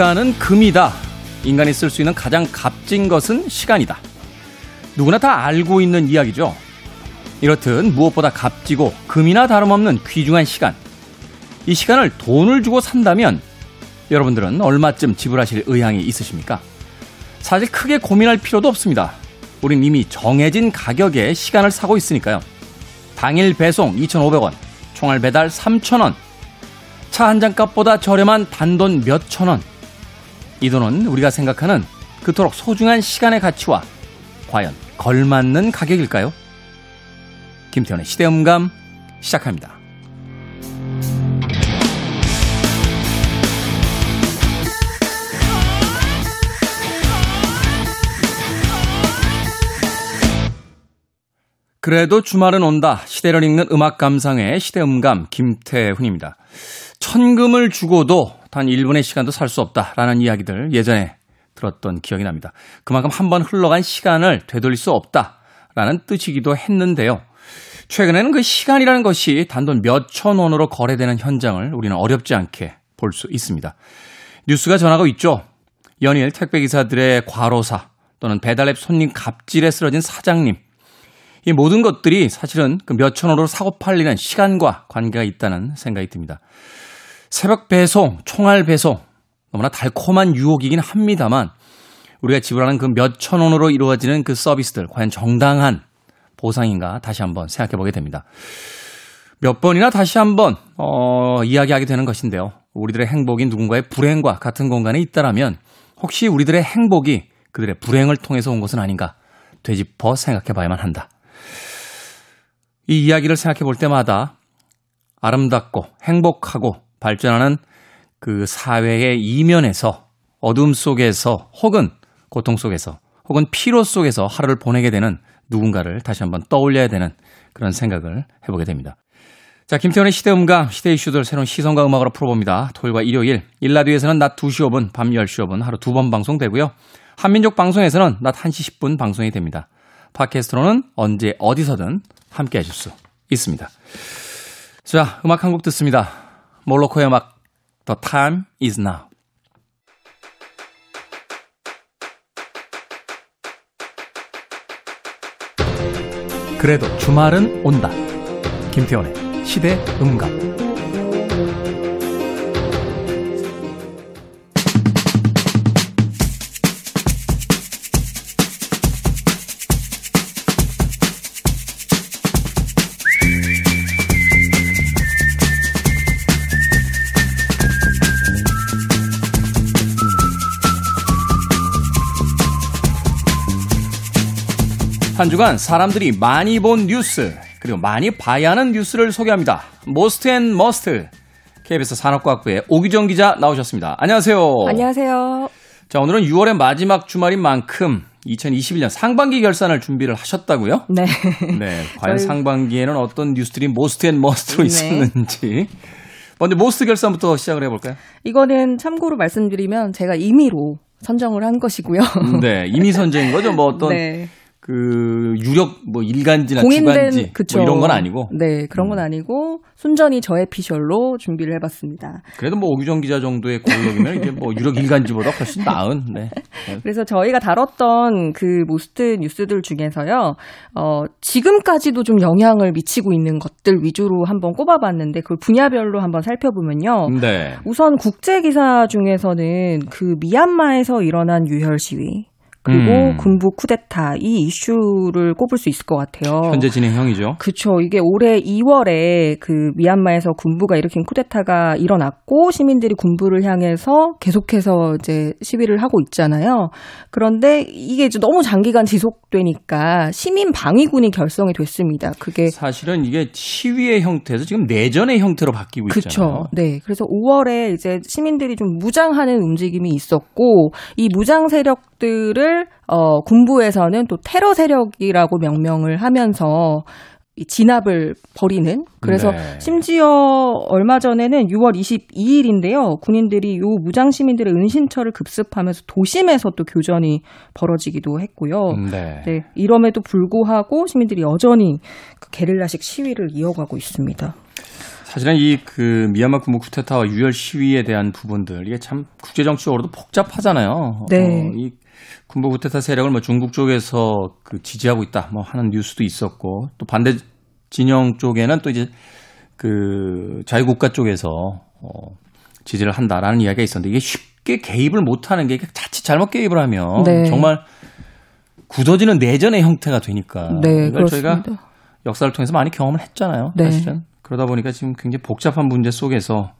시간은 금이다. 인간이 쓸 수 있는 가장 값진 것은 시간이다. 누구나 다 알고 있는 이야기죠. 이렇듯 무엇보다 값지고 금이나 다름없는 귀중한 시간. 이 시간을 돈을 주고 산다면 여러분들은 얼마쯤 지불하실 의향이 있으십니까? 사실 크게 고민할 필요도 없습니다. 우린 이미 정해진 가격에 시간을 사고 있으니까요. 당일 배송 2,500원, 총알 배달 3,000원, 차 한 잔 값보다 저렴한 단돈 몇천 원. 이 돈은 우리가 생각하는 그토록 소중한 시간의 가치와 과연 걸맞는 가격일까요? 김태현의 시대음감 시작합니다. 그래도 주말은 온다. 시대를 읽는 음악 감상의 시대음감 김태훈입니다. 천금을 주고도 단 1분의 시간도 살 수 없다라는 이야기들 예전에 들었던 기억이 납니다. 그만큼 한 번 흘러간 시간을 되돌릴 수 없다라는 뜻이기도 했는데요. 최근에는 그 시간이라는 것이 단돈 몇천 원으로 거래되는 현장을 우리는 어렵지 않게 볼 수 있습니다. 뉴스가 전하고 있죠. 연일 택배기사들의 과로사 또는 배달앱 손님 갑질에 쓰러진 사장님 이 모든 것들이 사실은 그 몇천 원으로 사고 팔리는 시간과 관계가 있다는 생각이 듭니다. 새벽 배송, 총알 배송, 너무나 달콤한 유혹이긴 합니다만 우리가 지불하는 그 몇천 원으로 이루어지는 그 서비스들 과연 정당한 보상인가 다시 한번 생각해 보게 됩니다. 몇 번이나 다시 한번 어, 이야기하게 되는 것인데요. 우리들의 행복이 누군가의 불행과 같은 공간에 있다라면 혹시 우리들의 행복이 그들의 불행을 통해서 온 것은 아닌가 되짚어 생각해 봐야만 한다. 이 이야기를 생각해 볼 때마다 아름답고 행복하고 발전하는 그 사회의 이면에서 어둠 속에서 혹은 고통 속에서 혹은 피로 속에서 하루를 보내게 되는 누군가를 다시 한번 떠올려야 되는 그런 생각을 해보게 됩니다. 자, 김태훈의 시대음감, 시대 이슈들 새로운 시선과 음악으로 풀어봅니다. 토요일과 일요일, 일라디오에서는 낮 2시 5분, 밤 10시 5분 하루 두 번 방송되고요. 한민족 방송에서는 낮 1시 10분 방송이 됩니다. 팟캐스트로는 언제 어디서든 함께 하실 수 있습니다. 자, 음악 한 곡 듣습니다. 몰로코의 음악 The time is now. 그래도 주말은 온다. 김태원의 시대 음감. 한 주간 사람들이 많이 본 뉴스 그리고 많이 봐야 하는 뉴스를 소개합니다. most and must KBS 산업과학부의 오규정 기자 나오셨습니다. 안녕하세요. 안녕하세요. 자 오늘은 6월의 마지막 주말인 만큼 2021년 상반기 결산을 준비를 하셨다고요? 네. 네. 과연 저희... 상반기에는 어떤 뉴스들이 most and must로 네. 있었는지. 먼저 most 결산부터 시작을 해볼까요? 이거는 참고로 말씀드리면 제가 임의로 선정을 한 것이고요. 네, 임의 선정인 거죠. 뭐 어떤 네. 그 유력 뭐 일간지나 공인된, 주간지 뭐 이런 건 아니고 네 그런 건 음. 아니고 순전히 저의 피셜로 준비를 해봤습니다. 그래도 뭐 오규정 기자 정도의 권력이면 이제 뭐 유력 일간지보다 훨씬 나은. 네. 그래서 저희가 다뤘던 그 모스트 뉴스들 중에서요, 어 지금까지도 좀 영향을 미치고 있는 것들 위주로 한번 꼽아봤는데 그 분야별로 한번 살펴보면요. 네. 우선 국제 기사 중에서는 그 미얀마에서 일어난 유혈 시위 그리고 음. 군부 쿠데타 이 이슈를 꼽을 수 있을 것 같아요. 현재 진행형이죠. 그렇죠. 이게 올해 2월에 그 미얀마에서 군부가 일으킨 쿠데타가 일어났고 시민들이 군부를 향해서 계속해서 이제 시위를 하고 있잖아요. 그런데 이게 이제 너무 장기간 지속되니까 시민 방위군이 결성이 됐습니다. 그게 사실은 이게 시위의 형태에서 지금 내전의 형태로 바뀌고 있잖아요. 그렇죠. 네. 그래서 5월에 이제 시민들이 좀 무장하는 움직임이 있었고 이 무장 세력들을 어, 군부에서는 또 테러 세력이라고 명명을 하면서 진압을 벌이는 그래서 네. 심지어 얼마 전에는 6월 22일인데요. 군인들이 요 무장 시민들의 은신처를 급습하면서 도심에서 또 교전이 벌어지기도 했고요. 네. 네 이럼에도 불구하고 시민들이 여전히 그 게릴라식 시위를 이어가고 있습니다. 사실은 이 그 미얀마 군부 쿠데타와 유혈 시위에 대한 부분들 이게 참 국제 정치적으로도 복잡하잖아요. 네. 어, 이 군부 쿠데타 세력을 뭐 중국 쪽에서 그 지지하고 있다 뭐 하는 뉴스도 있었고 또 반대 진영 쪽에는 또 이제 그 자유국가 쪽에서 어 지지를 한다라는 이야기가 있었는데 이게 쉽게 개입을 못 하는 게 자칫 잘못 개입을 하면 네. 정말 굳어지는 내전의 형태가 되니까 네, 이걸 그렇습니다. 저희가 역사를 통해서 많이 경험을 했잖아요. 네. 사실은 그러다 보니까 지금 굉장히 복잡한 문제 속에서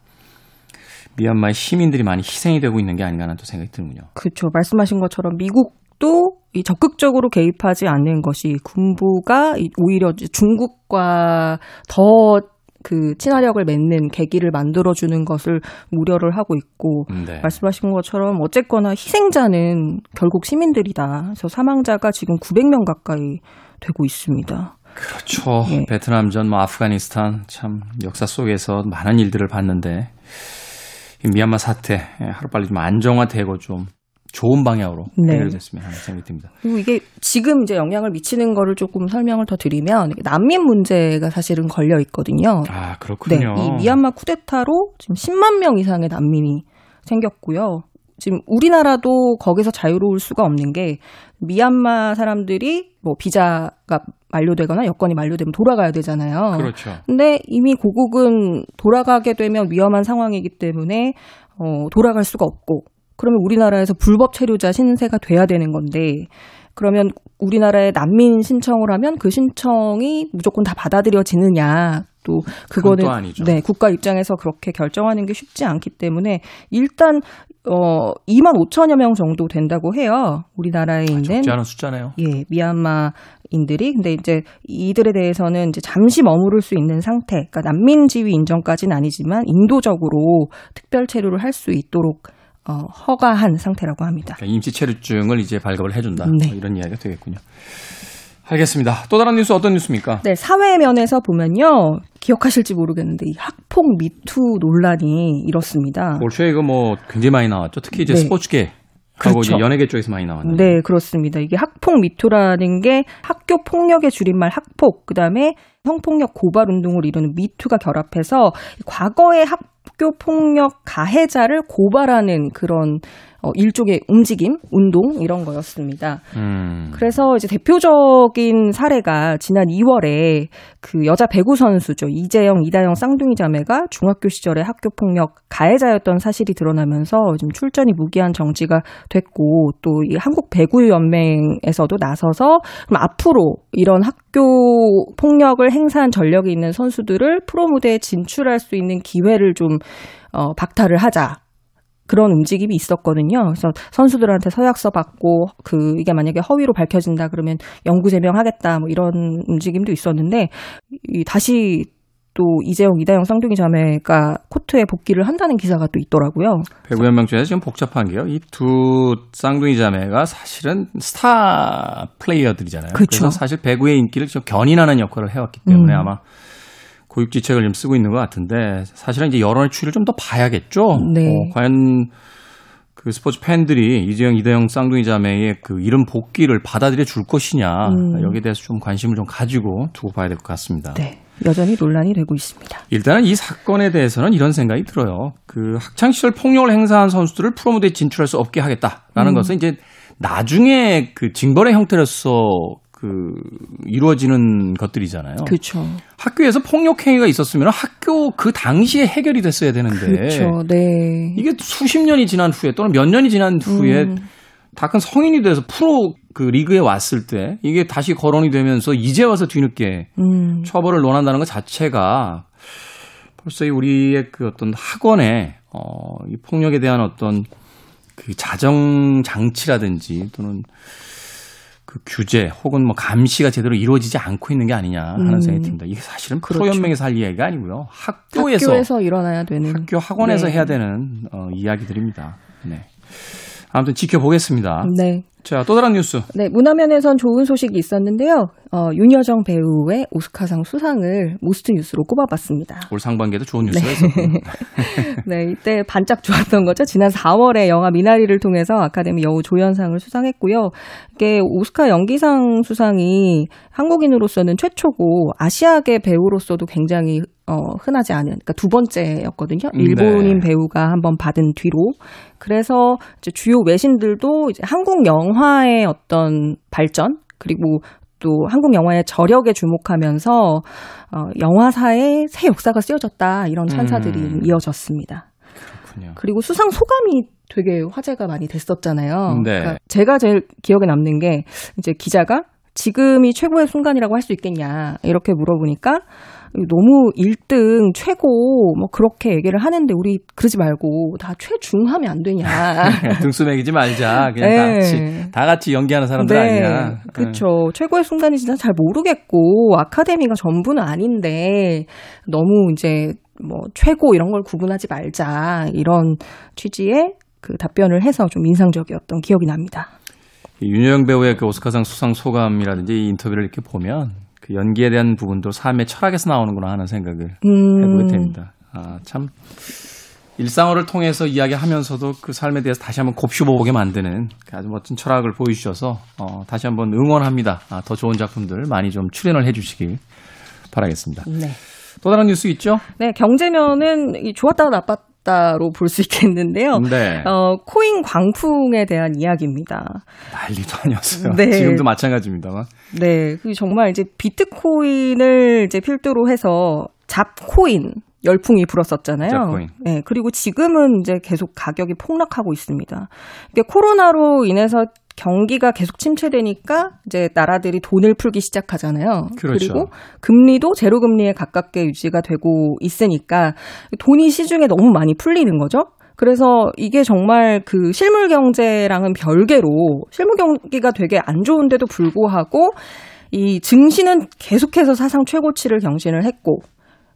미얀마의 시민들이 많이 희생이 되고 있는 게 아닌가 하는 또 생각이 드는군요. 그렇죠. 말씀하신 것처럼 미국도 이 적극적으로 개입하지 않는 것이 군부가 이- 오히려 중국과 더그 친화력을 맺는 계기를 만들어주는 것을 우려를 하고 있고 네. 말씀하신 것처럼 어쨌거나 희생자는 결국 시민들이다. 그래서 사망자가 지금 900명 가까이 되고 있습니다. 그렇죠. 예. 베트남전, 뭐 아프가니스탄 참 역사 속에서 많은 일들을 봤는데 이 미얀마 사태 예, 하루빨리 좀 안정화되고 좀 좋은 방향으로 네. 해결됐으면 하는 생각이 듭니다. 그리고 이게 지금 이제 영향을 미치는 거를 조금 설명을 더 드리면 난민 문제가 사실은 걸려 있거든요. 아 네, 그렇군요. 이 미얀마 쿠데타로 지금 10만 명 이상의 난민이 생겼고요. 지금 우리나라도 거기서 자유로울 수가 없는 게 미얀마 사람들이 뭐 비자가 만료되거나 여건이 만료되면 돌아가야 되잖아요. 그렇죠. 근데 이미 고국은 돌아가게 되면 위험한 상황이기 때문에 어, 돌아갈 수가 없고 그러면 우리나라에서 불법 체류자 신세가 돼야 되는 건데 그러면 우리나라에 난민 신청을 하면 그 신청이 무조건 다 받아들여지느냐 또 그거는. 네 국가 입장에서 그렇게 결정하는 게 쉽지 않기 때문에 일단 어 2만 5천여 명 정도 된다고 해요 우리나라에 있는 적지 않은 숫자네요. 예, 미얀마인들이 근데 이제 이들에 대해서는 이제 잠시 머무를 수 있는 상태, 그러니까 난민 지위 인정까지는 아니지만 인도적으로 특별 체류를 할 수 있도록 어, 허가한 상태라고 합니다. 그러니까 임시 체류증을 이제 발급을 해준다. 네. 뭐 이런 이야기가 되겠군요. 알겠습니다. 또 다른 뉴스 어떤 뉴스입니까? 네, 사회 면에서 보면요. 기억하실지 모르겠는데 이 학폭 미투 논란이 이렇습니다. 올 초에 이거 뭐 굉장히 많이 나왔죠. 특히 이제 네. 스포츠계 그렇죠. 하고 이제 연예계 쪽에서 많이 나왔는데. 네, 그렇습니다. 이게 학폭 미투라는 게 학교 폭력의 줄임말 학폭, 그 다음에 성폭력 고발 운동을 이루는 미투가 결합해서 과거의 학교 폭력 가해자를 고발하는 그런 어, 일종의 움직임, 운동 이런 거였습니다. 음. 그래서 이제 대표적인 사례가 지난 2월에 그 여자 배구 선수죠. 이재영, 이다영 쌍둥이 자매가 중학교 시절에 학교 폭력 가해자였던 사실이 드러나면서 지금 출전이 무기한 정지가 됐고 또 이 한국 배구 연맹에서도 나서서 그럼 앞으로 이런 학교 폭력을 행사한 전력이 있는 선수들을 프로 무대에 진출할 수 있는 기회를 좀 어, 박탈을 하자. 그런 움직임이 있었거든요. 그래서 선수들한테 서약서 받고 그 이게 만약에 허위로 밝혀진다 그러면 영구 제명하겠다 뭐 이런 움직임도 있었는데 이 다시 또 이재용, 이다영 쌍둥이 자매가 코트에 복귀를 한다는 기사가 또 있더라고요. 배구 연맹 쪽에서 지금 복잡한 게요. 이 두 쌍둥이 자매가 사실은 스타 플레이어들이잖아요. 그렇죠. 래서 사실 배구의 인기를 좀 견인하는 역할을 해왔기 때문에 음. 아마 고육지책을 좀 쓰고 있는 것 같은데 사실은 이제 여론의 추이를 좀 더 봐야겠죠. 네. 어, 과연 그 스포츠 팬들이 이재영, 이대영 쌍둥이 자매의 그 이름 복귀를 받아들여 줄 것이냐 음. 여기에 대해서 좀 관심을 좀 가지고 두고 봐야 될 것 같습니다. 네. 여전히 논란이 되고 있습니다. 일단은 이 사건에 대해서는 이런 생각이 들어요. 그 학창 시절 폭력을 행사한 선수들을 프로 무대에 진출할 수 없게 하겠다라는 음. 것은 이제 나중에 그 징벌의 형태로서 그 이루어지는 것들이잖아요. 그렇죠. 학교에서 폭력 행위가 있었으면 학교 그 당시에 해결이 됐어야 되는데 그렇죠. 네. 이게 수십 년이 지난 후에 또는 몇 년이 지난 후에 음. 다큰 성인이 돼서 프로 그 리그에 왔을 때 이게 다시 거론이 되면서 이제 와서 뒤늦게 음. 처벌을 논한다는 것 자체가 벌써 이 우리의 그 어떤 학원에 어, 이 폭력에 대한 어떤 그 자정 장치라든지 또는 그 규제 혹은 뭐 감시가 제대로 이루어지지 않고 있는 게 아니냐 하는 음. 생각이 듭니다. 이게 사실은 그렇죠. 프로연맹에서 할 이야기가 아니고요. 학교에서, 학교에서 일어나야 되는 학교 학원에서 네. 해야 되는 어, 이야기들입니다. 네. 아무튼 지켜보겠습니다. 네. 자, 또 다른 뉴스. 네, 문화면에선 좋은 소식이 있었는데요. 어, 윤여정 배우의 오스카상 수상을 most 뉴스로 꼽아봤습니다. 올 상반기에도 좋은 뉴스가 있었고. 네, 이때 반짝 좋았던 거죠. 지난 4월에 영화 미나리를 통해서 아카데미 여우 조연상을 수상했고요. 이게 오스카 연기상 수상이 한국인으로서는 최초고 아시아계 배우로서도 굉장히 어, 흔하지 않은, 그러니까 두 번째였거든요. 음, 일본인 네. 배우가 한번 받은 뒤로. 그래서 이제 주요 외신들도 이제 한국 영화의 어떤 발전, 그리고 또 한국 영화의 저력에 주목하면서 어, 영화사에 새 역사가 쓰여졌다 이런 찬사들이 음. 이어졌습니다. 그렇군요. 그리고 수상 소감이 되게 화제가 많이 됐었잖아요. 네. 그러니까 제가 제일 기억에 남는 게 이제 기자가 지금이 최고의 순간이라고 할 수 있겠냐 이렇게 물어보니까 너무 1등 최고 뭐 그렇게 얘기를 하는데 우리 그러지 말고 다 최중하면 안 되냐. 등수 매기지 말자. 그냥 네. 다 같이 다 같이 연기하는 사람들 네. 아니냐. 그렇죠. 네. 최고의 순간이 진짜 잘 모르겠고 아카데미가 전부는 아닌데 너무 이제 뭐 최고 이런 걸 구분하지 말자 이런 취지의 그 답변을 해서 좀 인상적이었던 기억이 납니다. 윤여영 배우의 그 오스카상 수상 소감이라든지 이 인터뷰를 이렇게 보면 그 연기에 대한 부분도 삶의 철학에서 나오는구나 하는 생각을 음. 해보게 됩니다. 아, 참. 일상어를 통해서 이야기하면서도 그 삶에 대해서 다시 한번 곱씹어보게 만드는 그 아주 멋진 철학을 보여주셔서 어, 다시 한번 응원합니다. 아, 더 좋은 작품들 많이 좀 출연을 해주시길 바라겠습니다. 네. 또 다른 뉴스 있죠? 네, 경제면은 좋았다가 나빴 있다로 볼 수 있겠는데요. 네. 어, 코인 광풍에 대한 이야기입니다. 난리도 아니었어요. 네. 지금도 마찬가지입니다만. 네. 그 정말 이제 비트코인을 이제 필두로 해서 잡코인 열풍이 불었었잖아요. 네. 그리고 지금은 이제 계속 가격이 폭락하고 있습니다. 이게 코로나로 인해서 경기가 계속 침체되니까 이제 나라들이 돈을 풀기 시작하잖아요. 그렇죠. 그리고 금리도 제로 금리에 가깝게 유지가 되고 있으니까 돈이 시중에 너무 많이 풀리는 거죠. 그래서 이게 정말 그 실물 경제랑은 별개로 실물 경기가 되게 안 좋은데도 불구하고 이 증시는 계속해서 사상 최고치를 경신을 했고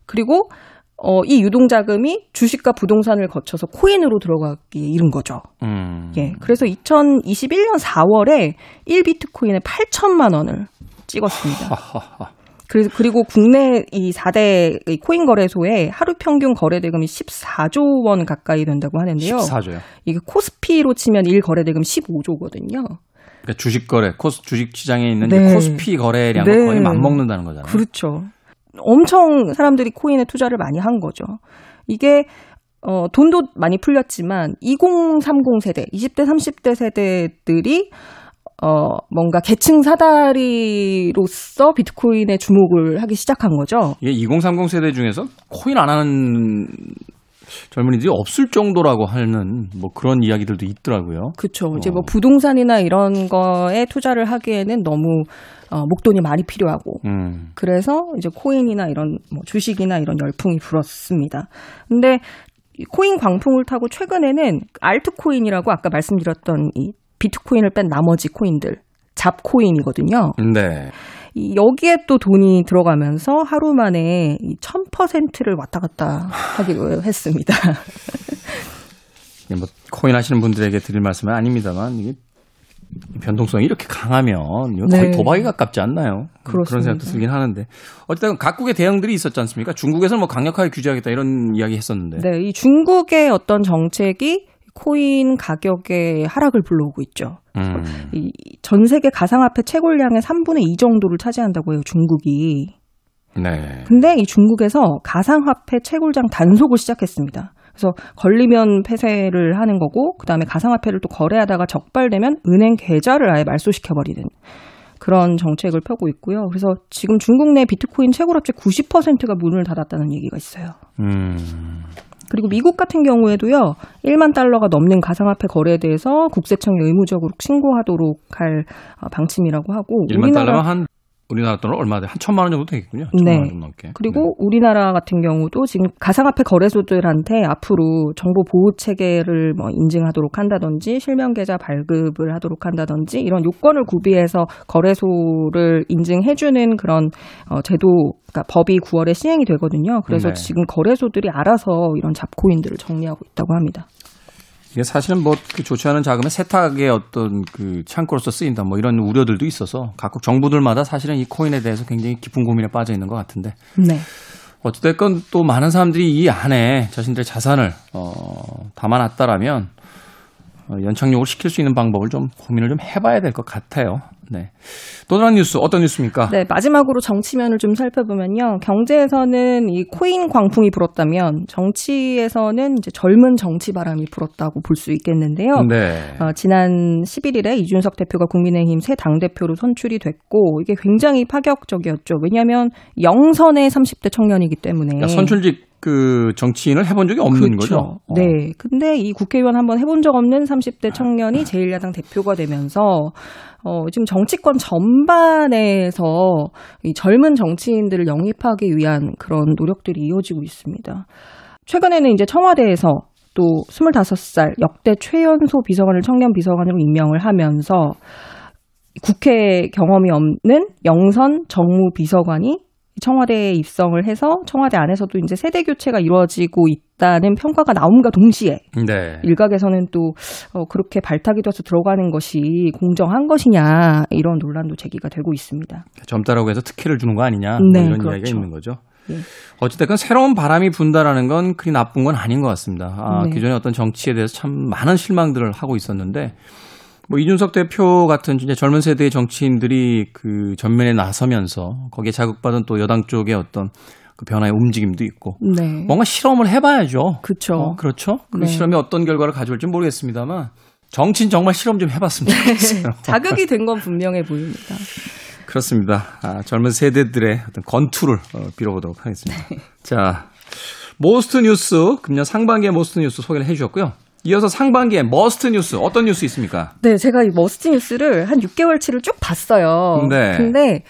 그리고 어, 이 유동자금이 주식과 부동산을 거쳐서 코인으로 들어가기에 이른 거죠. 음. 예. 그래서 2021년 4월에 1비트코인에 8천만 원을 찍었습니다. 그래서 그리고 국내 이 4대 코인 거래소에 하루 평균 거래 대금이 14조 원 가까이 된다고 하는데요. 14조요. 이게 코스피로 치면 1 거래 대금 15조거든요. 그러니까 주식 거래, 코스 주식 시장에 있는 네. 코스피 거래량과 네. 거의 맞먹는다는 거잖아요. 그렇죠. 엄청 사람들이 코인에 투자를 많이 한 거죠. 이게 어, 돈도 많이 풀렸지만 2030 세대, 20대, 30대 세대들이 어, 뭔가 계층 사다리로서 비트코인에 주목을 하기 시작한 거죠. 이게 2030 세대 중에서 코인 안 하는 젊은이들이 없을 정도라고 하는 뭐 그런 이야기들도 있더라고요. 그렇죠. 이제 뭐 어. 부동산이나 이런 거에 투자를 하기에는 너무 어, 목돈이 많이 필요하고 음. 그래서 이제 코인이나 이런 뭐 주식이나 이런 열풍이 불었습니다. 근데 코인 광풍을 타고 최근에는 알트코인이라고 아까 말씀드렸던 이 비트코인을 뺀 나머지 코인들 잡코인이거든요. 네. 여기에 또 돈이 들어가면서 하루 만에 1000%를 왔다 갔다 하기로 했습니다. 뭐 코인 하시는 분들에게 드릴 말씀은 아닙니다만 이게 변동성이 이렇게 강하면 거의 네. 도박에 가깝지 않나요? 그렇습니다. 그런 생각도 들긴 하는데 어쨌든 각국의 대응들이 있었지 않습니까? 중국에서는 뭐 강력하게 규제하겠다 이런 이야기 했었는데. 네, 이 중국의 어떤 정책이 코인 가격의 하락을 불러오고 있죠. 음. 이전 세계 가상화폐 채굴량의 3분의 2 정도를 차지한다고 해요, 중국이. 네. 근데 이 중국에서 가상화폐 채굴장 단속을 시작했습니다. 그래서 걸리면 폐쇄를 하는 거고 그 다음에 가상화폐를 또 거래하다가 적발되면 은행 계좌를 아예 말소시켜 버리는 그런 정책을 펴고 있고요. 그래서 지금 중국 내 비트코인 채굴업체 90%가 문을 닫았다는 얘기가 있어요. 음. 그리고 미국 같은 경우에도요, 1만 달러가 넘는 가상화폐 거래에 대해서 국세청에 의무적으로 신고하도록 할 어, 방침이라고 하고 1만 우리나라 달러면 한 우리나라 돈은 얼마 돼? 한 천만 원 정도 되겠군요. 네. 그리고 네. 우리나라 같은 경우도 지금 가상화폐 거래소들한테 앞으로 정보 보호 체계를 뭐 인증하도록 한다든지 실명 계좌 발급을 하도록 한다든지 이런 요건을 구비해서 거래소를 인증해 주는 그런 어, 제도, 그러니까 법이 9월에 시행이 되거든요. 그래서 네. 지금 거래소들이 알아서 이런 잡코인들을 정리하고 있다고 합니다. 이게 사실은 뭐 그 좋지 않은 자금의 세탁의 어떤 그 창고로서 쓰인다 뭐 이런 우려들도 있어서 각국 정부들마다 사실은 이 코인에 대해서 굉장히 깊은 고민에 빠져 있는 것 같은데. 네. 어찌됐건 또 많은 사람들이 이 안에 자신들의 자산을 어, 담아놨다라면 어, 연착륙을 시킬 수 있는 방법을 좀 고민을 좀 해봐야 될 것 같아요. 네. 또 다른 뉴스 어떤 뉴스입니까? 네, 마지막으로 정치면을 좀 살펴보면요. 경제에서는 이 코인 광풍이 불었다면 정치에서는 이제 젊은 정치 바람이 불었다고 볼 수 있겠는데요. 네. 어, 지난 11일에 이준석 대표가 국민의힘 새 당대표로 선출이 됐고 이게 굉장히 파격적이었죠. 왜냐하면 영선의 30대 청년이기 때문에. 그러니까 선출직 그 정치인을 해본 적이 없는 그렇죠. 거죠. 어. 네. 근데 이 국회의원 한번 해본 적 없는 30대 청년이 제1야당 대표가 되면서 어, 지금 정치권 전반에서 이 젊은 정치인들을 영입하기 위한 그런 노력들이 이어지고 있습니다. 최근에는 이제 청와대에서 또 25살 역대 최연소 비서관을 청년 비서관으로 임명을 하면서 국회 경험이 없는 영선 정무 비서관이 청와대에 입성을 해서 청와대 안에서도 이제 세대 교체가 이루어지고 있다는 평가가 나옴과 동시에 네. 일각에서는 또 어, 그렇게 발탁이 돼서 들어가는 것이 공정한 것이냐 이런 논란도 제기가 되고 있습니다. 젊다라고 해서 특혜를 주는 거 아니냐 네, 뭐 이런 그렇죠. 이야기가 있는 거죠. 예. 어찌됐건 새로운 바람이 분다라는 건 그리 나쁜 건 아닌 것 같습니다. 아, 네. 기존의 어떤 정치에 대해서 참 많은 실망들을 하고 있었는데 뭐 이준석 대표 같은 이제 젊은 세대의 정치인들이 그 전면에 나서면서 거기에 자극받은 또 여당 쪽의 어떤 그 변화의 움직임도 있고 네. 뭔가 실험을 해봐야죠. 그렇죠. 어, 그렇죠. 그 네. 실험이 어떤 결과를 가져올지 모르겠습니다만 정치인 정말 실험 좀 좋겠어요. 자극이 된 건 분명해 보입니다. 그렇습니다. 아, 젊은 세대들의 어떤 건투를 어, 빌어보도록 하겠습니다. 자, most 뉴스 금년 상반기의 most 뉴스 소개를 해주셨고요. 이어서 상반기의 must 뉴스 어떤 뉴스 있습니까? 네, 제가 이 must 뉴스를 한 6개월치를 쭉 봤어요. 네. 근데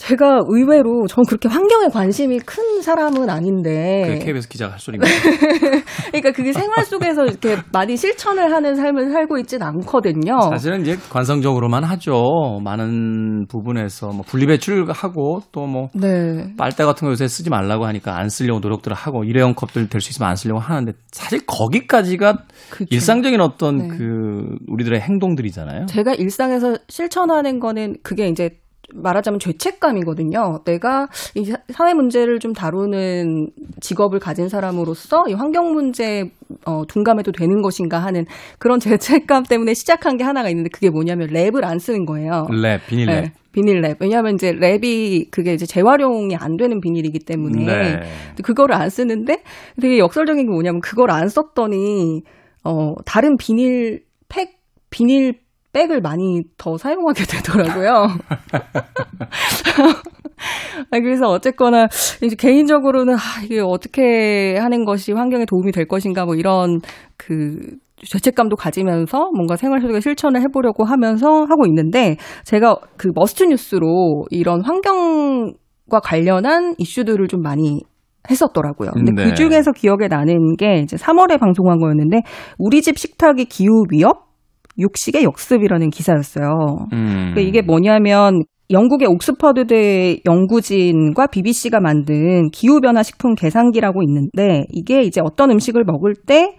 제가 의외로 전 그렇게 환경에 관심이 큰 사람은 그 아닌데 KBS 기자가 할 소리입니다. 그러니까 그게 생활 속에서 이렇게 많이 실천을 하는 삶을 살고 있진 않거든요. 사실은 이제 관성적으로만 하죠. 많은 부분에서 뭐 분리배출하고 또뭐 네. 빨대 같은 거 요새 쓰지 말라고 하니까 안 쓰려고 노력들을 하고 일회용 컵들 될 수 있으면 안 쓰려고 하는데 사실 거기까지가 그쵸. 일상적인 어떤 네. 그 우리들의 행동들이잖아요. 제가 일상에서 실천하는 거는 그게 이제 말하자면 죄책감이거든요. 내가 이 사- 사회 문제를 좀 다루는 직업을 가진 사람으로서 이 환경 문제 어, 둔감해도 되는 것인가 하는 그런 죄책감 때문에 시작한 게 하나가 있는데 그게 뭐냐면 랩을 안 쓰는 거예요. 랩, 비닐랩. 네, 비닐랩. 왜냐하면 이제 랩이 그게 이제 재활용이 안 되는 비닐이기 때문에 네. 그거를 안 쓰는데 되게 역설적인 게 뭐냐면 그걸 안 썼더니 어 다른 비닐 팩 비닐 백을 많이 더 사용하게 되더라고요. 아, 그래서 어쨌거나 이제 개인적으로는 아, 이게 어떻게 하는 것이 환경에 도움이 될 것인가 뭐 이런 그 죄책감도 가지면서 뭔가 생활 속에 실천을 해보려고 하면서 하고 있는데 제가 그 머스트 뉴스로 이런 환경과 관련한 이슈들을 좀 많이 했었더라고요. 근데 네. 그 중에서 기억에 나는 게 이제 3월에 방송한 거였는데 우리 집 식탁의 기후 위협 육식의 역습이라는 기사였어요. 음. 그러니까 이게 뭐냐면 영국의 옥스퍼드대 연구진과 BBC가 만든 기후변화 식품 계산기라고 있는데 이게 이제 어떤 음식을 먹을 때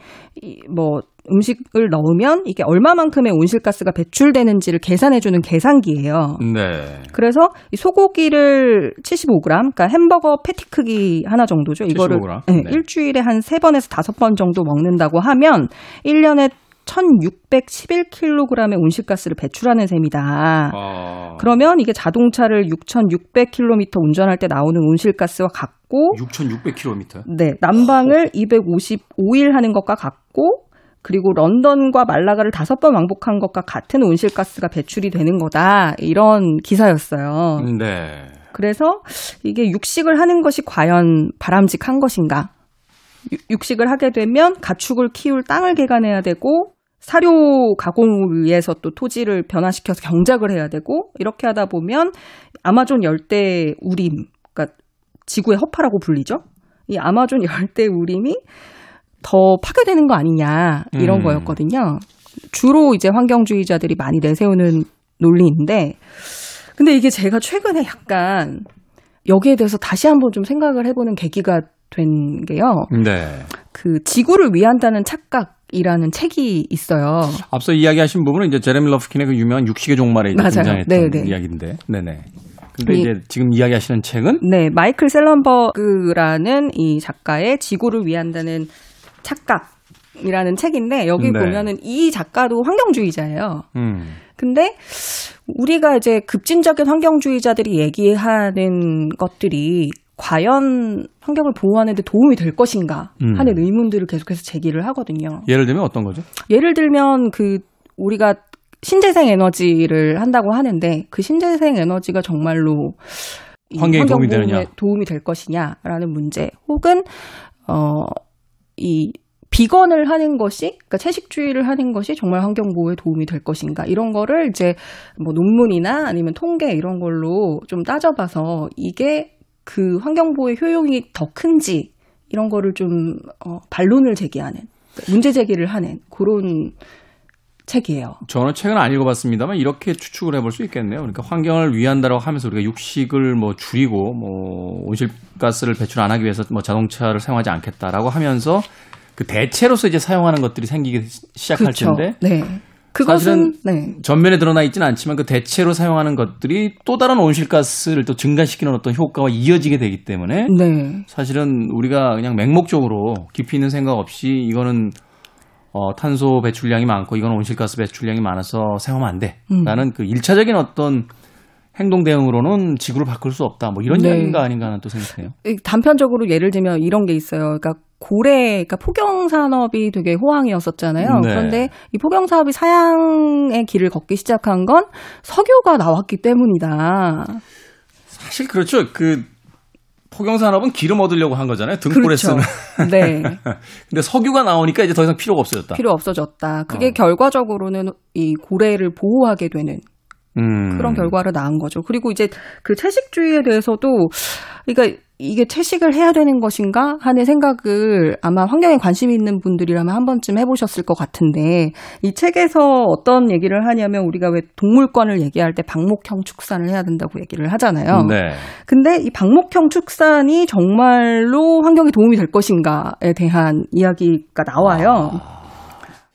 뭐 음식을 넣으면 이게 얼마만큼의 온실가스가 배출되는지를 계산해주는 계산기예요. 네. 그래서 이 소고기를 75g, 그러니까 햄버거 패티 크기 하나 정도죠. 이거를 75g? 네, 네. 일주일에 한 세번에서 다섯 번 정도 먹는다고 하면 1년에 1611kg의 온실가스를 배출하는 셈이다. 어. 그러면 이게 자동차를 6,600km 운전할 때 나오는 온실가스와 같고, 6,600km. 네, 난방을 255일 하는 것과 같고, 그리고 런던과 말라가를 다섯 번 왕복한 것과 같은 온실가스가 배출이 되는 거다. 이런 기사였어요. 네. 그래서 이게 육식을 하는 것이 과연 바람직한 것인가? 유- 육식을 하게 되면 가축을 키울 땅을 개간해야 되고 사료 가공을 위해서 또 토지를 변화시켜서 경작을 해야 되고 이렇게 하다 보면 아마존 열대 우림, 그러니까 지구의 허파라고 불리죠. 이 아마존 열대 우림이 더 파괴되는 거 아니냐 이런 음. 거였거든요. 주로 이제 환경주의자들이 많이 내세우는 논리인데 근데 이게 제가 최근에 약간 여기에 대해서 다시 한번 좀 생각을 해보는 계기가 된 게요. 네. 그 지구를 위한다는 착각 이라는 책이 있어요. 앞서 이야기하신 부분은 이제 제레미 러프킨의 그 유명한 육식의 종말에 맞아요. 등장했던 네네. 이야기인데. 네네. 근데 이- 이제 지금 이야기하시는 책은 네, 마이클 셀런버그라는 이 작가의 지구를 위한다는 착각. 이라는 책인데 여기 네. 보면은 이 작가도 환경주의자예요. 음. 근데 우리가 이제 급진적인 환경주의자들이 얘기하는 것들이 과연 환경을 보호하는 데 도움이 될 것인가 음. 하는 의문들을 계속해서 제기를 하거든요. 예를 들면 어떤 거죠? 예를 들면 그 우리가 신재생 에너지를 한다고 하는데 그 신재생 에너지가 정말로 이 환경에 도움이 되느냐. 도움이 될 것이냐라는 문제 혹은 어이 비건을 하는 것이 그러니까 채식주의를 하는 것이 정말 환경 보호에 도움이 될 것인가 이런 거를 이제 뭐 논문이나 아니면 통계 이런 걸로 좀 따져봐서 이게 그 환경 보호의 효용이 더 큰지 이런 거를 좀 어, 반론을 제기하는 문제 제기를 하는 그런 책이에요. 저는 책은 안 읽어봤습니다만 이렇게 추측을 해볼 수 있겠네요. 그러니까 환경을 위한다라고 하면서 우리가 육식을 뭐 줄이고 뭐 온실가스를 배출 안 하기 위해서 뭐 자동차를 사용하지 않겠다라고 하면서 그 대체로서 이제 사용하는 것들이 생기기 시작할 그렇죠. 텐데 네. 그것은 사실은 네. 전면에 드러나 있지는 않지만 그 대체로 사용하는 것들이 또 다른 온실가스를 또 증가시키는 어떤 효과와 이어지게 되기 때문에 네. 사실은 우리가 그냥 맹목적으로 깊이 있는 생각 없이 이거는 어, 탄소 배출량이 많고 이거는 온실가스 배출량이 많아서 사용하면 안 돼. 음. 라는 그 일차적인 어떤 행동 대응으로는 지구를 바꿀 수 없다. 뭐 이런 네. 이야기인가 아닌가 하는 또 생각해요. 이 단편적으로 예를 들면 이런 게 있어요. 그러니까 고래, 그러니까 포경 산업이 되게 호황이었었잖아요. 네. 그런데 이 포경 사업이 사양의 길을 걷기 시작한 건 석유가 나왔기 때문이다. 사실 그렇죠. 그 포경 산업은 기름 얻으려고 한 거잖아요. 등불에 그렇죠. 쓰는. 네. 근데 석유가 나오니까 이제 더 이상 필요가 없어졌다. 필요 없어졌다. 그게 어. 결과적으로는 이 고래를 보호하게 되는 음. 그런 결과를 낳은 거죠. 그리고 이제 그 채식주의에 대해서도 그러니까 이게 채식을 해야 되는 것인가 하는 생각을 아마 환경에 관심 있는 분들이라면 한 번쯤 해보셨을 것 같은데 이 책에서 어떤 얘기를 하냐면 우리가 왜 동물권을 얘기할 때 방목형 축산을 해야 된다고 얘기를 하잖아요. 네. 근데 이 방목형 축산이 정말로 환경에 도움이 될 것인가에 대한 이야기가 나와요.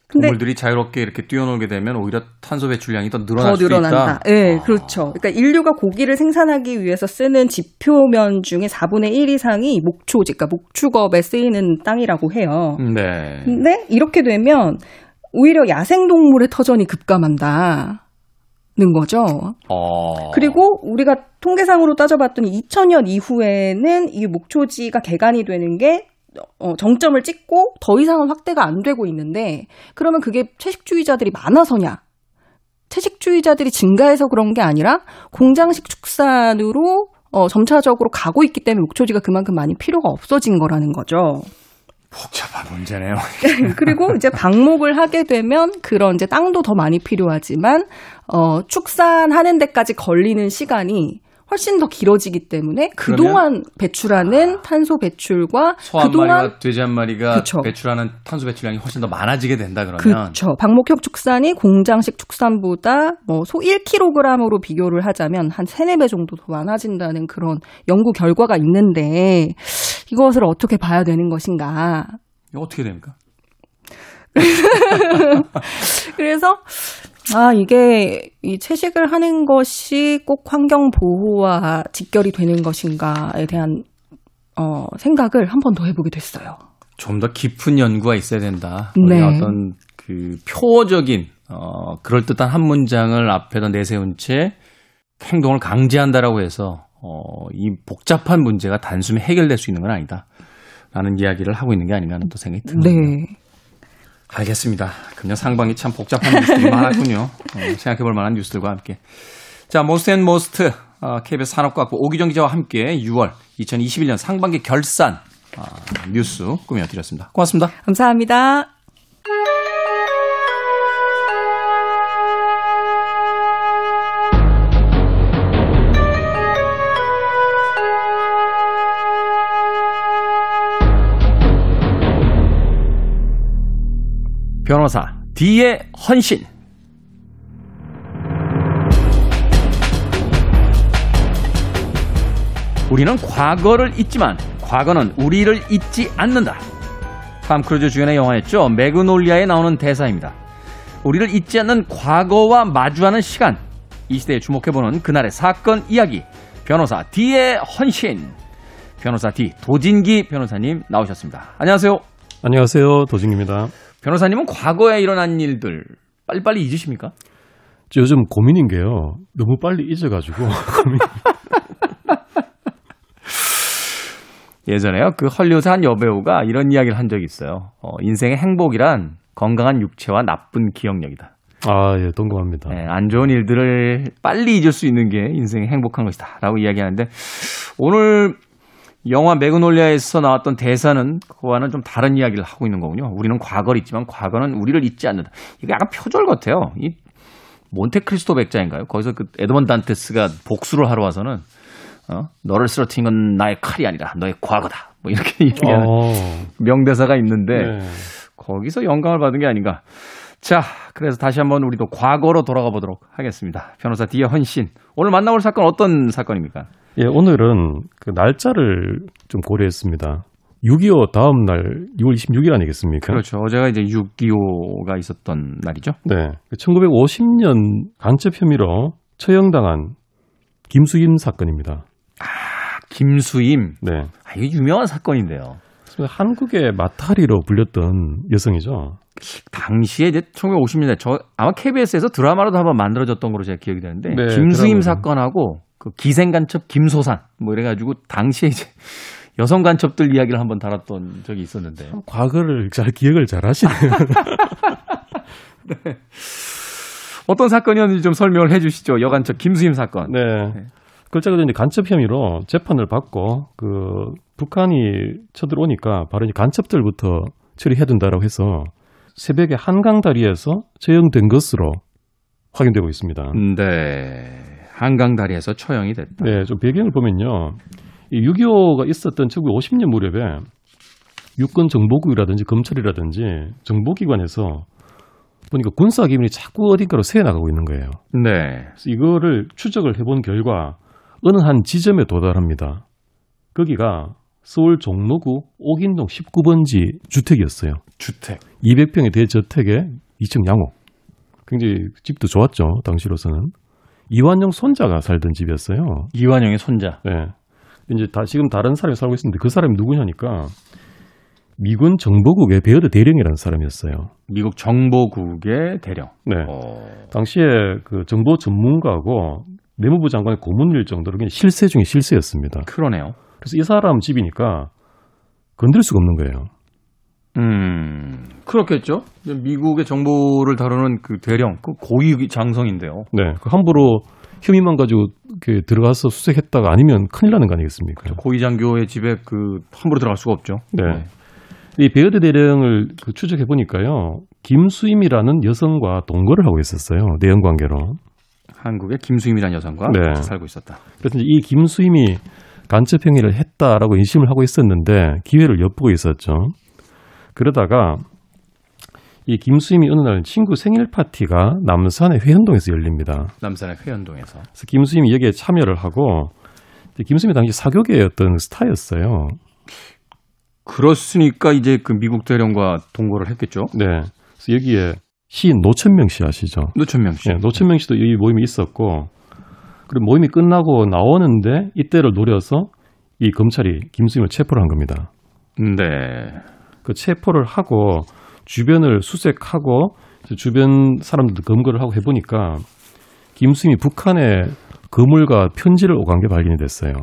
근데 동물들이 자유롭게 이렇게 뛰어놀게 되면 오히려 탄소 배출량이 더 늘어날 더 늘어난다. 있다. 네, 그렇죠. 그러니까 인류가 고기를 생산하기 위해서 쓰는 지표면 중에 4분의 1 이상이 목초지, 그러니까 목축업에 쓰이는 땅이라고 해요. 네. 근데 이렇게 되면 오히려 야생동물의 터전이 급감한다. 는 거죠. 어. 그리고 우리가 통계상으로 따져봤더니 2000년 이후에는 이 목초지가 개간이 되는 게 어, 정점을 찍고 더 이상은 확대가 안 되고 있는데 그러면 그게 채식주의자들이 많아서냐? 채식주의자들이 증가해서 그런 게 아니라 공장식 축산으로 어, 점차적으로 가고 있기 때문에 목초지가 그만큼 많이 필요가 없어진 거라는 거죠. 복잡한 문제네요. 그리고 이제 방목을 하게 되면 그런 이제 땅도 더 많이 필요하지만 어 축산하는 데까지 걸리는 시간이 훨씬 더 길어지기 때문에 그동안 배출하는 탄소 배출과 소한 그동안 마리와 돼지 한 마리가 그쵸. 배출하는 탄소 배출량이 훨씬 더 많아지게 된다 그러면 그렇죠. 방목형 축산이 공장식 축산보다 뭐 소 1kg으로 비교를 하자면 한 3, 4배 정도 더 많아진다는 그런 연구 결과가 있는데 이것을 어떻게 봐야 되는 것인가? 어떻게 됩니까? 그래서 아 이게 이 채식을 하는 것이 꼭 환경 보호와 직결이 되는 것인가에 대한 어 생각을 한 번 더 해보게 됐어요. 좀 더 깊은 연구가 있어야 된다. 네. 어떤 그 표어적인 어 그럴 듯한 한 문장을 앞에다 내세운 채 행동을 강제한다라고 해서 어 이 복잡한 문제가 단숨에 해결될 수 있는 건 아니다. 라는 이야기를 하고 있는 게 아닌가 하는 또 생각이 듭니다. 네. 알겠습니다. 금년 상반기 참 복잡한 뉴스들이 많았군요. 어, 생각해 볼 만한 뉴스들과 함께. 자, most and must 어, KBS 산업과학부 오기정 기자와 함께 6월 2021년 상반기 결산 어, 뉴스 꾸며드렸습니다. 고맙습니다. 감사합니다. 변호사 D의 헌신. 우리는 과거를 잊지만 과거는 우리를 잊지 않는다. 탐 크루즈 주연의 영화였죠. 매그놀리아에 나오는 대사입니다. 우리를 잊지 않는 과거와 마주하는 시간. 이 시대에 주목해보는 그날의 사건 이야기. 변호사 D의 헌신. 변호사 D 도진기 변호사님 나오셨습니다. 안녕하세요. 안녕하세요. 도진입니다. 변호사님은 과거에 일어난 일들 빨리빨리 잊으십니까? 저 요즘 고민인 게요. 너무 빨리 잊어가지고 고민. 예전에요. 그 헐리우드 한 여배우가 이런 이야기를 한 적이 있어요. 어, 인생의 행복이란 건강한 육체와 나쁜 기억력이다. 아, 예, 동감합니다. 네, 안 좋은 일들을 빨리 잊을 수 있는 게 인생의 행복한 것이다. 라고 이야기하는데 오늘 영화 매그놀리아에서 나왔던 대사는 그와는 좀 다른 이야기를 하고 있는 거군요. 우리는 과거를 잊지만 과거는 우리를 잊지 않는다. 이게 약간 표절 같아요. 이 몬테크리스토 백자인가요? 거기서 그 에드먼 단테스가 복수를 하러 와서는 어? 너를 쓰러뜨린 건 나의 칼이 아니라 너의 과거다. 뭐 이렇게 얘기하는 어, 명대사가 있는데 네. 거기서 영감을 받은 게 아닌가. 자, 그래서 다시 한번 우리도 과거로 돌아가 보도록 하겠습니다. 변호사 디에 헌신. 오늘 만나볼 사건 어떤 사건입니까? 예, 오늘은 그 날짜를 좀 고려했습니다. 6.25 다음 날 6월 26일 아니겠습니까? 그렇죠. 어제가 이제 6.25가 있었던 날이죠. 네. 1950년 간첩 혐의로 처형당한 김수임 사건입니다. 김수임. 네. 아, 이게 유명한 사건인데요. 한국의 마타리로 불렸던 여성이죠. 당시에 이제 1950년대 저 아마 KBS에서 드라마로도 한번 만들어졌던 걸로 제가 기억이 되는데 네, 김수임 드라마로. 사건하고 그 기생 간첩 김소산 뭐 이래 가지고 당시에 이제 여성 간첩들 이야기를 한번 다뤘던 적이 있었는데 과거를 잘 기억을 잘 하시네요. 어떤 사건이었는지 좀 설명을 해 주시죠. 여간첩 김수임 사건. 네. 그렇자고 이제 간첩 혐의로 재판을 받고 그 북한이 쳐들어오니까 바로 이제 간첩들부터 처리해야 된다라고 해서 새벽에 한강 다리에서 처형된 것으로 확인되고 있습니다. 네. 한강 다리에서 처형이 됐다. 네, 좀 배경을 보면요. 이 6.25가 있었던 1950년 무렵에 육군 정보국이라든지 검찰이라든지 정보기관에서 보니까 군사 기밀이 자꾸 어딘가로 새어 나가고 있는 거예요. 네. 이거를 추적을 해본 결과 어느 한 지점에 도달합니다. 거기가 서울 종로구 옥인동 19번지 주택이었어요. 주택. 200평의 대저택에 2층 양옥. 굉장히 집도 좋았죠, 당시로서는. 이완용 손자가 살던 집이었어요. 이완용의 손자. 네. 이제 다 지금 다른 사람이 살고 있었는데 그 사람이 누구냐니까 미군 정보국의 베어드 대령이라는 사람이었어요. 미국 정보국의 대령. 네. 어. 당시에 그 정보 전문가고 내무부 장관의 고문일 정도로 그냥 실세 중에 실세였습니다. 그러네요. 그래서 이 사람 집이니까 건들 수가 없는 거예요. 음. 그렇겠죠. 미국의 정보를 다루는 그 대령, 그 고위 장성인데요. 네. 그 함부로 혐의만 가지고 이렇게 들어가서 수색했다가 아니면 큰일 나는 거 아니겠습니까? 고위 장교의 집에 그 함부로 들어갈 수가 없죠. 네. 이 베어드 대령을 그 추적해 보니까요. 김수임이라는 여성과 동거를 하고 있었어요. 내연 관계로. 한국의 김수임이라는 여성과 네. 같이 살고 있었다. 그래서 이 김수임이 간첩 행위를 했다라고 인심을 하고 있었는데 기회를 엿보고 있었죠. 그러다가 이 김수임이 어느 날 친구 생일 파티가 남산의 회현동에서 열립니다. 남산의 회원동에서. 그래서 김수임이 여기에 참여를 하고 김수임이 당시 사교계의 어떤 스타였어요. 그렇으니까 이제 그 미국 대령과 동거를 했겠죠. 네. 그래서 여기에 시인 노천명 씨 아시죠? 노천명 씨. 네, 노천명 씨도 이 모임이 있었고 그리고 모임이 끝나고 나오는데 이때를 노려서 이 검찰이 김수임을 체포를 한 겁니다. 네. 그 체포를 하고 주변을 수색하고 주변 사람들도 검거를 하고 해보니까 김수임이 북한에 거물과 편지를 오간 게 발견이 됐어요.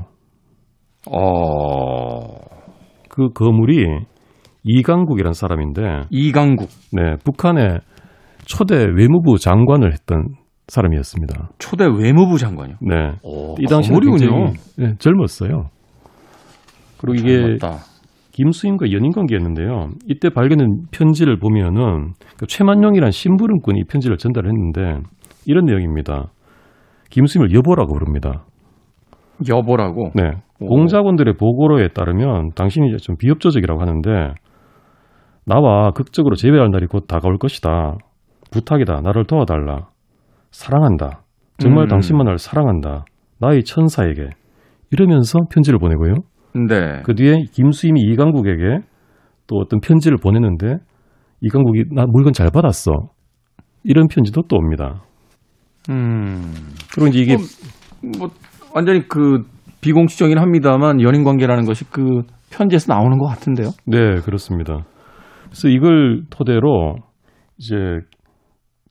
어. 그 거물이 이강국이라는 사람인데, 이강국 네, 북한의 초대 외무부 장관을 했던 사람이었습니다. 초대 외무부 장관이요. 네, 오, 이 당시에. 굉장히 네, 젊었어요. 그리고 이게 젊었다. 김수임과 연인 관계였는데요. 이때 발견된 편지를 보면은 그 최만용이라는 심부름꾼이 이 편지를 전달했는데 이런 내용입니다. 김수임을 여보라고 부릅니다. 여보라고. 네. 오. 공작원들의 보고로에 따르면 당신이 좀 비협조적이라고 하는데 나와 극적으로 재회할 날이 곧 다가올 것이다. 부탁이다. 나를 도와달라. 사랑한다. 정말 음. 당신만을 사랑한다. 나의 천사에게. 이러면서 편지를 보내고요. 네. 그 뒤에 김수임이 이강국에게 또 어떤 편지를 보내는데 이강국이 나 물건 잘 받았어. 이런 편지도 또 옵니다. 음. 그리고 이제 이게 어, 뭐 완전히 그 비공식적이긴 합니다만 연인 관계라는 것이 그 편지에서 나오는 것 같은데요. 네, 그렇습니다. 그래서 이걸 토대로 이제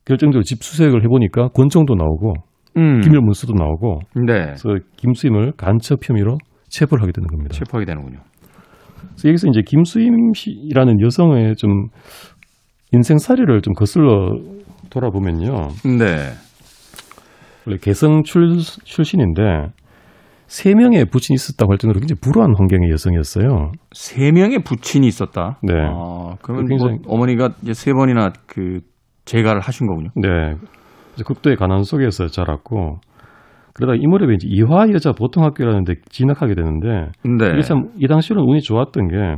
결정적으로 집 수색을 해보니까 권총도 나오고 음. 기밀 문서도 나오고 네. 그래서 김수임을 간첩 혐의로 체포를 하게 되는 겁니다. 체포하게 되는군요. 그래서 여기서 이제 김수임 씨라는 여성의 좀 인생 사례를 좀 거슬러 돌아보면요. 네. 원래 개성 출, 출신인데 세 명의 부친이 있었다고 할 정도로 굉장히 불우한 환경의 여성이었어요. 세 명의 부친이 있었다. 네. 아, 그러면 굉장히- 뭐 어머니가 이제 세 번이나 그 재가를 하신 거군요. 네. 극도의 가난 속에서 자랐고 그러다가 이 무렵에 이제 이화 여자 보통학교라는 데 진학하게 되는데 네. 이게 참 이 당시로는 운이 좋았던 게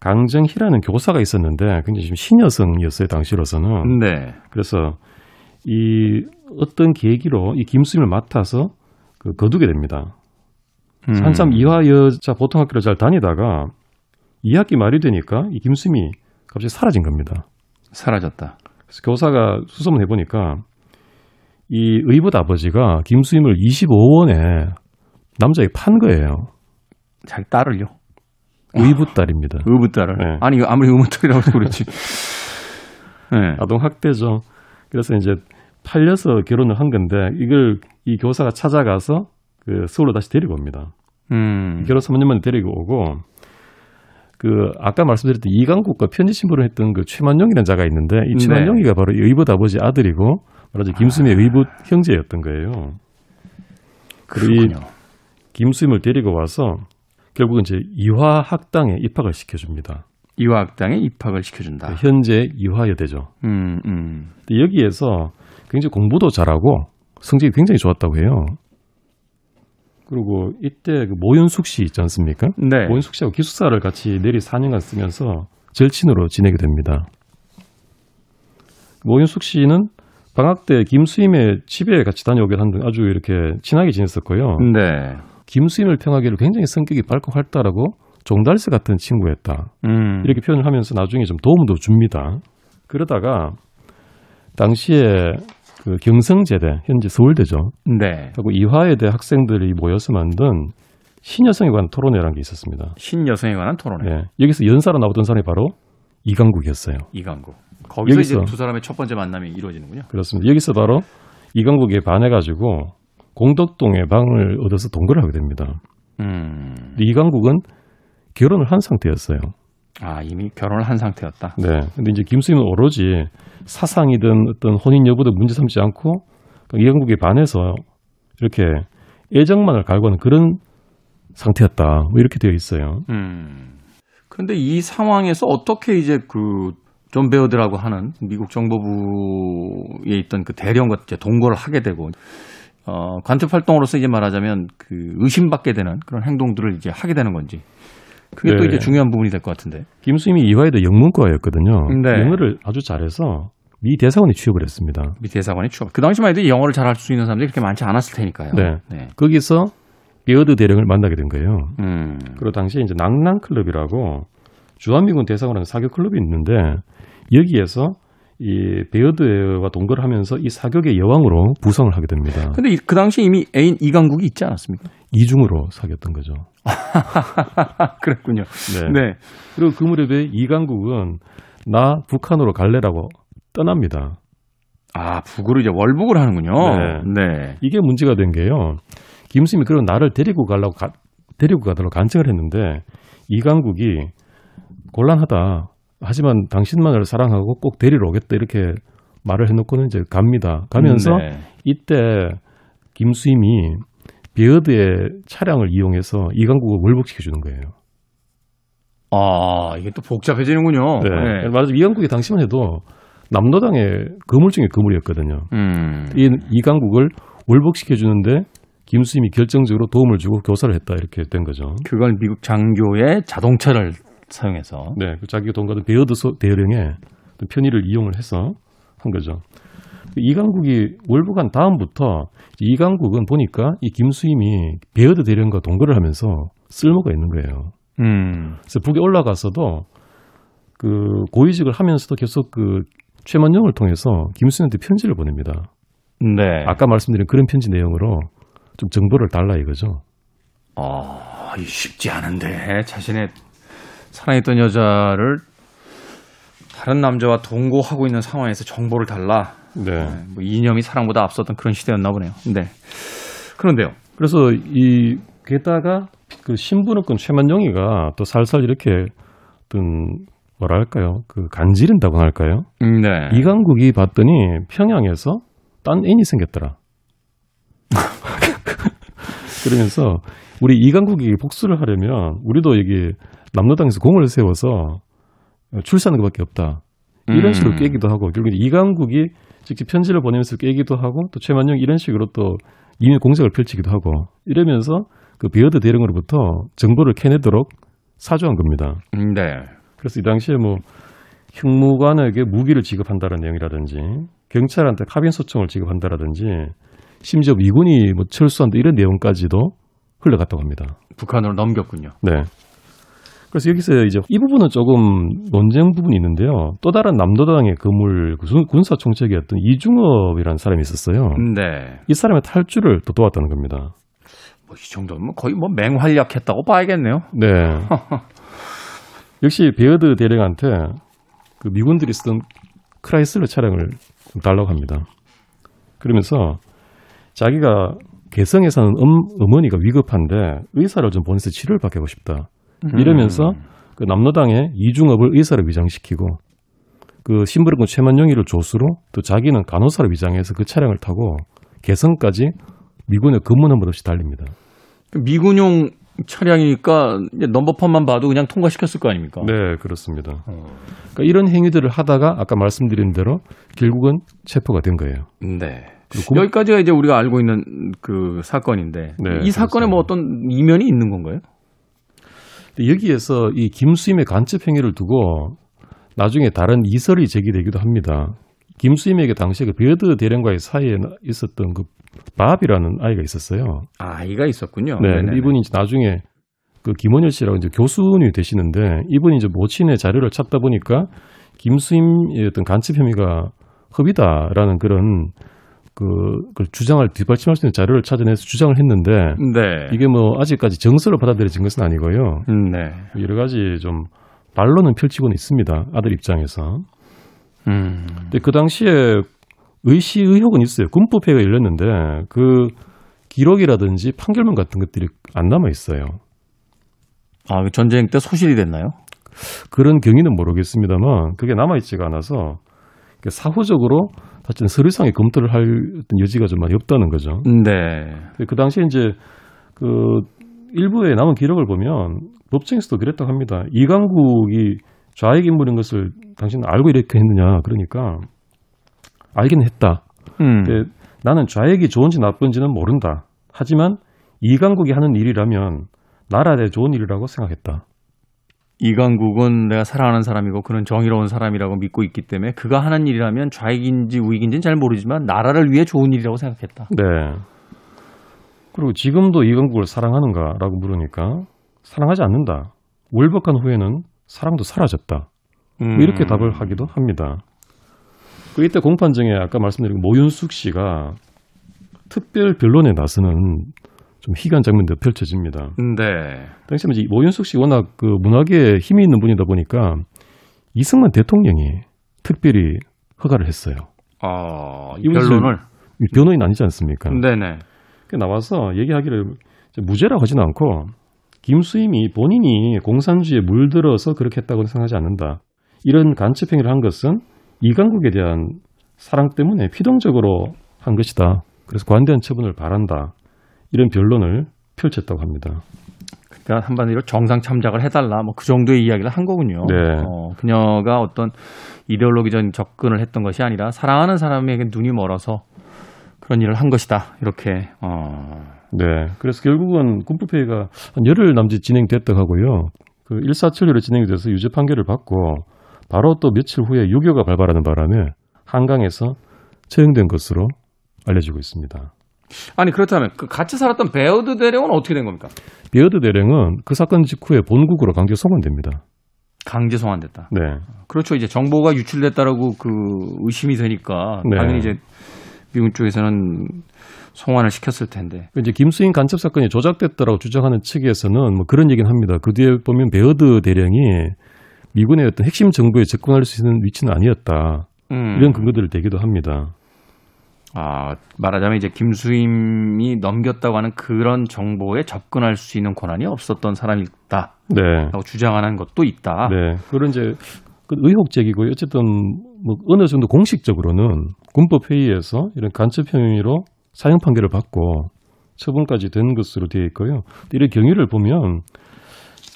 강정희라는 교사가 있었는데 굉장히 지금 신여성이었어요 당시로서는 네. 그래서 이 어떤 계기로 이 김수임을 맡아서 그 거두게 됩니다. 음. 한참 이화 여자 보통학교를 잘 다니다가 2학기 말이 되니까 이 김수임이 갑자기 사라진 겁니다. 사라졌다. 그래서 교사가 수소문 해보니까 이 의붓 아버지가 김수임을 25원에 남자에게 판 거예요. 자기 딸을요. 의붓 딸입니다. 의붓딸을. 네. 아니 아무리 의붓딸이라고 해도 그렇지. 네. 아동 학대죠. 그래서 이제 팔려서 결혼을 한 건데 이걸 이 교사가 찾아가서 그 서울로 다시 데리고 옵니다. 음. 결혼 3년 만에 데리고 오고 그 아까 말씀드렸던 이강국과 편지 신부를 했던 그 최만용이라는 자가 있는데 이 네. 최만용이가 바로 이 의붓 아버지 아들이고 말하자면 김수임의 의붓 형제였던 거예요. 그리고. 김수임을 데리고 와서 결국은 이제 이화 학당에 입학을 시켜줍니다. 이화학당에 입학을 시켜준다. 현재 이화여대죠. 음, 음. 여기에서 굉장히 공부도 잘하고 성적이 굉장히 좋았다고 해요. 그리고 이때 그 모윤숙 씨 있지 않습니까? 네. 모윤숙 씨하고 기숙사를 같이 내리 4년간 쓰면서 절친으로 지내게 됩니다. 모윤숙 씨는 방학 때 김수임의 집에 같이 다녀오긴 한데 아주 이렇게 친하게 지냈었고요. 네. 김수임을 평하기를 굉장히 성격이 밝고 활달하고 종달새 같은 친구였다. 음. 이렇게 표현을 하면서 나중에 좀 도움도 줍니다. 그러다가 당시에 그 경성제대, 현재 서울대죠. 네. 하고 이화여대 학생들이 모여서 만든 신여성에 관한 토론회라는 게 있었습니다. 신여성에 관한 토론회. 네. 여기서 연사로 나오던 사람이 바로 이강국이었어요. 이강국. 거기서 여기서- 이제 두 사람의 첫 번째 만남이 이루어지는군요. 그렇습니다. 여기서 바로 이강국에 반해가지고 공덕동에 방을 얻어서 동거를 하게 됩니다. 음. 근데 이강국은 결혼을 한 상태였어요. 아, 이미 결혼을 한 상태였다. 네. 근데 이제 김수임은 오로지 사상이든 어떤 혼인 여부도 문제 삼지 않고 이강국에 반해서 이렇게 애정만을 갈구하는 그런 상태였다. 뭐 이렇게 되어 있어요. 음. 그런데 이 상황에서 어떻게 이제 그, 존 베어드라고 하는 미국 정보부에 있던 그 대령과 이제 동거를 하게 되고, 어, 간첩 활동으로서 이제 말하자면 그 의심받게 되는 그런 행동들을 이제 하게 되는 건지. 그게 또 네. 이제 중요한 부분이 될 것 같은데. 김수임이 이화여대 영문과였거든요. 네. 영어를 아주 잘해서 미 대사관에 취업을 했습니다. 미 대사관이 취업. 그 당시만 해도 영어를 잘할 수 있는 사람들이 그렇게 많지 않았을 테니까요. 네. 거기서 베어드 대령을 만나게 된 거예요. 음. 그리고 당시에 이제 낙랑 클럽이라고 주한미군 대사관하는 사교 클럽이 있는데 여기에서 이 베어드와 동거를 하면서 이 사격의 여왕으로 부상을 하게 됩니다. 근데 이- 그 당시 이미 애인 이강국이 있지 않았습니까? 이중으로 사귀었던 거죠. 그랬군요. 네. 네. 그리고 그 무렵에 이강국은 나 북한으로 갈래라고 떠납니다. 아, 북으로 이제 월북을 하는군요. 네. 네. 이게 문제가 된 게요. 김수임이 그런 나를 데리고 가려고 가, 데리고 가도록 간청을 했는데 이강국이 곤란하다. 하지만 당신만을 사랑하고 꼭 데리러 오겠다 이렇게 말을 해놓고는 이제 갑니다. 가면서 네. 이때 김수임이 베어드의 차량을 이용해서 이강국을 월북시켜 주는 거예요. 아, 이게 또 복잡해지는군요. 네. 네. 말하자면 이강국이 당시만 해도 남로당의 거물 중에 거물이었거든요. 음. 이 이강국을 월북시켜 주는데 김수임이 결정적으로 도움을 주고 교사를 했다 이렇게 된 거죠. 그걸 미국 장교의 자동차를 사용해서 네, 그 자기가 동거하던 베어드 소- 대령의 편의를 이용을 해서 한 거죠. 이강국이 월북한 다음부터 이강국은 보니까 이 김수임이 베어드 대령과 동거를 하면서 쓸모가 있는 거예요. 음. 그래서 북에 올라가서도 그 고위직을 하면서도 계속 그 최만용을 통해서 김수임한테 편지를 보냅니다. 네. 아까 말씀드린 그런 편지 내용으로 좀 정보를 달라 이거죠. 아, 이 쉽지 않은데 자신의 사랑했던 여자를 다른 남자와 동거하고 있는 상황에서 정보를 달라. 네. 뭐 이념이 사랑보다 앞섰던 그런 시대였나 보네요. 네. 그런데요. 그래서 이 게다가 그 신분업권 최만용이가 또 살살 이렇게 어떤 뭐랄까요 그 간지른다고 할까요? 음, 네. 이강국이 봤더니 평양에서 딴 애인이 생겼더라. 그러면서 우리 이강국이 복수를 하려면 우리도 여기 남로당에서 공을 세워서 출사하는 것밖에 없다. 이런 음. 식으로 깨기도 하고 결국 이강국이 직접 편지를 보내면서 깨기도 하고 또 최만용 이런 식으로 또 이미 공작을 펼치기도 하고 이러면서 그 베어드 대령으로부터 정보를 캐내도록 사주한 겁니다. 음, 네. 그래서 이 당시에 뭐 형무관에게 무기를 지급한다는 내용이라든지 경찰한테 카빈 소총을 지급한다라든지 심지어 미군이 뭐 철수한다 이런 내용까지도 흘러갔다고 합니다. 북한으로 넘겼군요. 네. 그래서 여기서 이제 이 부분은 조금 논쟁 부분이 있는데요. 또 다른 남로당의 거물 군사 총책이었던 이중업이라는 사람이 있었어요. 음, 네. 이 사람의 탈주를 또 도왔다는 겁니다. 뭐 이 정도면 거의 뭐 맹활약했다고 봐야겠네요. 네. 역시 베어드 대령한테 그 미군들이 쓰던 크라이슬러 차량을 달라고 합니다. 그러면서 자기가 개성에 사는 음, 어머니가 위급한데 의사를 좀 보내서 치료를 받고 싶다. 이러면서 그 남로당의 이중업을 의사로 위장시키고 그 심부름꾼 최만용이를 조수로 또 자기는 간호사로 위장해서 그 차량을 타고 개성까지 미군의 근문 한번 없이 달립니다. 미군용 차량이니까 넘버판만 봐도 그냥 통과시켰을 거 아닙니까? 네, 그렇습니다. 그러니까 이런 행위들을 하다가 아까 말씀드린 대로 결국은 체포가 된 거예요. 네. 여기까지가 이제 우리가 알고 있는 그 사건인데 네, 이 사건에 뭐 어떤 이면이 있는 건가요? 여기에서 이 김수임의 간첩 행위를 두고 나중에 다른 이설이 제기되기도 합니다. 김수임에게 당시에 그 베어드 대령과의 사이에 나- 있었던 그 밥이라는 아이가 있었어요. 아, 아이가 있었군요. 네, 네네네. 이분이 이제 나중에 그 김원열 씨라고 이제 교수님이 되시는데 이분이 이제 모친의 자료를 찾다 보니까 김수임의 어떤 간첩 혐의가 허위다라는 그런 그, 그 주장을 뒷받침할 수 있는 자료를 찾아내서 주장을 했는데 네. 이게 뭐 아직까지 정설로 받아들여진 것은 아니고요. 음, 네. 여러 가지 좀 반론은 펼치고는 있습니다. 아들 입장에서. 음. 근데 그 당시에 의시 의혹은 있어요. 군법회가 열렸는데 그 기록이라든지 판결문 같은 것들이 안 남아 있어요. 아, 그 전쟁 때 소실이 됐나요? 그런 경위는 모르겠습니다만 그게 남아 있지가 않아서 사후적으로 사실 서류상의 검토를 할 어떤 여지가 좀 많이 없다는 거죠. 네. 그 당시에 이제 그 일부의 남은 기록을 보면 법정에서도 그랬다고 합니다. 이강국이 좌익 인물인 것을 당신은 알고 이렇게 했느냐. 그러니까 알기는 했다. 음. 근데 나는 좌익이 좋은지 나쁜지는 모른다. 하지만 이강국이 하는 일이라면 나라에 좋은 일이라고 생각했다. 이강국은 내가 사랑하는 사람이고 그는 정의로운 사람이라고 믿고 있기 때문에 그가 하는 일이라면 좌익인지 우익인지는 잘 모르지만 나라를 위해 좋은 일이라고 생각했다. 네. 그리고 지금도 이강국을 사랑하는가라고 물으니까 사랑하지 않는다. 월북한 후에는 사랑도 사라졌다. 뭐 음. 이렇게 답을 하기도 합니다. 그 이때 공판정에 아까 말씀드린 모윤숙 씨가 특별 변론에 나서는 좀 희귀한 장면도 펼쳐집니다. 네. 당시에 이제 모윤숙 씨 워낙 그 문학에 힘이 있는 분이다 보니까 이승만 대통령이 특별히 허가를 했어요. 아, 이 변론을. 이 변호인 아니지 않습니까? 네네. 그 나와서 얘기하기를 무죄라고 하지는 않고 김수임이 본인이 공산주의에 물들어서 그렇게 했다고 생각하지 않는다. 이런 간첩 행위를 한 것은 이강국에 대한 사랑 때문에 피동적으로 한 것이다. 그래서 관대한 처분을 바란다. 이런 변론을 펼쳤다고 합니다. 그러니까 한마디로 정상 참작을 해달라 뭐 그 정도의 이야기를 한 거군요. 네. 어, 그녀가 어떤 이데올로기적인 접근을 했던 것이 아니라 사랑하는 사람에게 눈이 멀어서 그런 일을 한 것이다. 이렇게 어, 네. 그래서 결국은 군법회의가 한 열흘 남짓 진행됐다고 하고요. 그 일사천리로 진행이 돼서 유죄 판결을 받고 바로 또 며칠 후에 육이오가 발발하는 바람에 한강에서 처형된 것으로 알려지고 있습니다. 아니 그렇다면 그 같이 살았던 베어드 대령은 어떻게 된 겁니까? 베어드 대령은 그 사건 직후에 본국으로 강제 송환됩니다. 강제 송환됐다. 네. 그렇죠. 이제 정보가 유출됐다라고 그 의심이 되니까 네. 당연히 이제 미군 쪽에서는 송환을 시켰을 텐데. 이제 김수임 간첩 사건이 조작됐다라고 주장하는 측에서는 뭐 그런 얘기는 합니다. 그 뒤에 보면 베어드 대령이 미군의 어떤 핵심 정보에 접근할 수 있는 위치는 아니었다. 음. 이런 근거들을 대기도 합니다. 아, 말하자면 이제 김수임이 넘겼다고 하는 그런 정보에 접근할 수 있는 권한이 없었던 사람이다. 네. 라고 주장하는 것도 있다. 네. 그런 이제 그 의혹적이고 어쨌든 뭐 어느 정도 공식적으로는 군법 회의에서 이런 간첩 혐의로 사형 판결을 받고 처분까지 된 것으로 되어 있고요. 이런 경위를 보면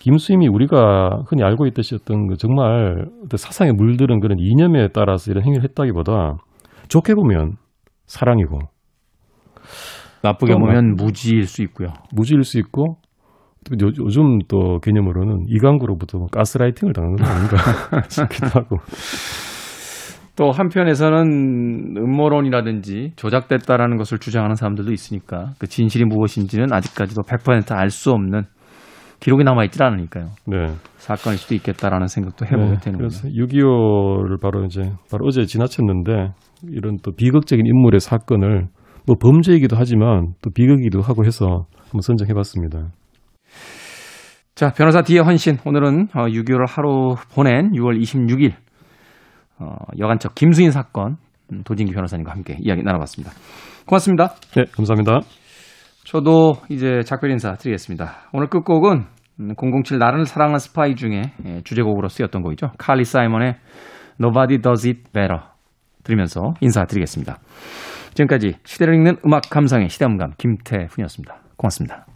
김수임이 우리가 흔히 알고 있듯이 어떤 그 정말 사상에 물들은 그런 이념에 따라서 이런 행위를 했다기보다 좋게 보면 사랑이고 나쁘게 보면 무지일 수 있고요. 무지일 수 있고 또 요, 요즘 또 개념으로는 이강구로부터 뭐 가스라이팅을 당하는 거 아닌가 싶기도 하고 또 한편에서는 음모론이라든지 조작됐다라는 것을 주장하는 사람들도 있으니까 그 진실이 무엇인지는 아직까지도 100%알 수 없는 기록이 남아 있질 않으니까요. 네. 사건일 수도 있겠다라는 생각도 해보게 네, 되는 그래서 거죠. 6.25를 바로 이제 바로 어제 지나쳤는데 이런 또 비극적인 인물의 사건을 뭐 범죄이기도 하지만 또 비극이기도 하고 해서 한번 선정해봤습니다. 자, 변호사 뒤에 헌신. 오늘은 6.25를 하루 보낸 6월 26일 어, 여간척 김수인 사건 음, 도진기 변호사님과 함께 이야기 나눠봤습니다. 고맙습니다. 네, 감사합니다. 저도 이제 작별 인사 드리겠습니다. 오늘 끝곡은 007 나를 사랑하는 스파이 중에 예, 주제곡으로 쓰였던 곡이죠. 칼리 사이먼의 Nobody Does It Better 들으면서 인사드리겠습니다. 지금까지 시대를 읽는 음악 감상의 시대음감 김태훈이었습니다. 고맙습니다.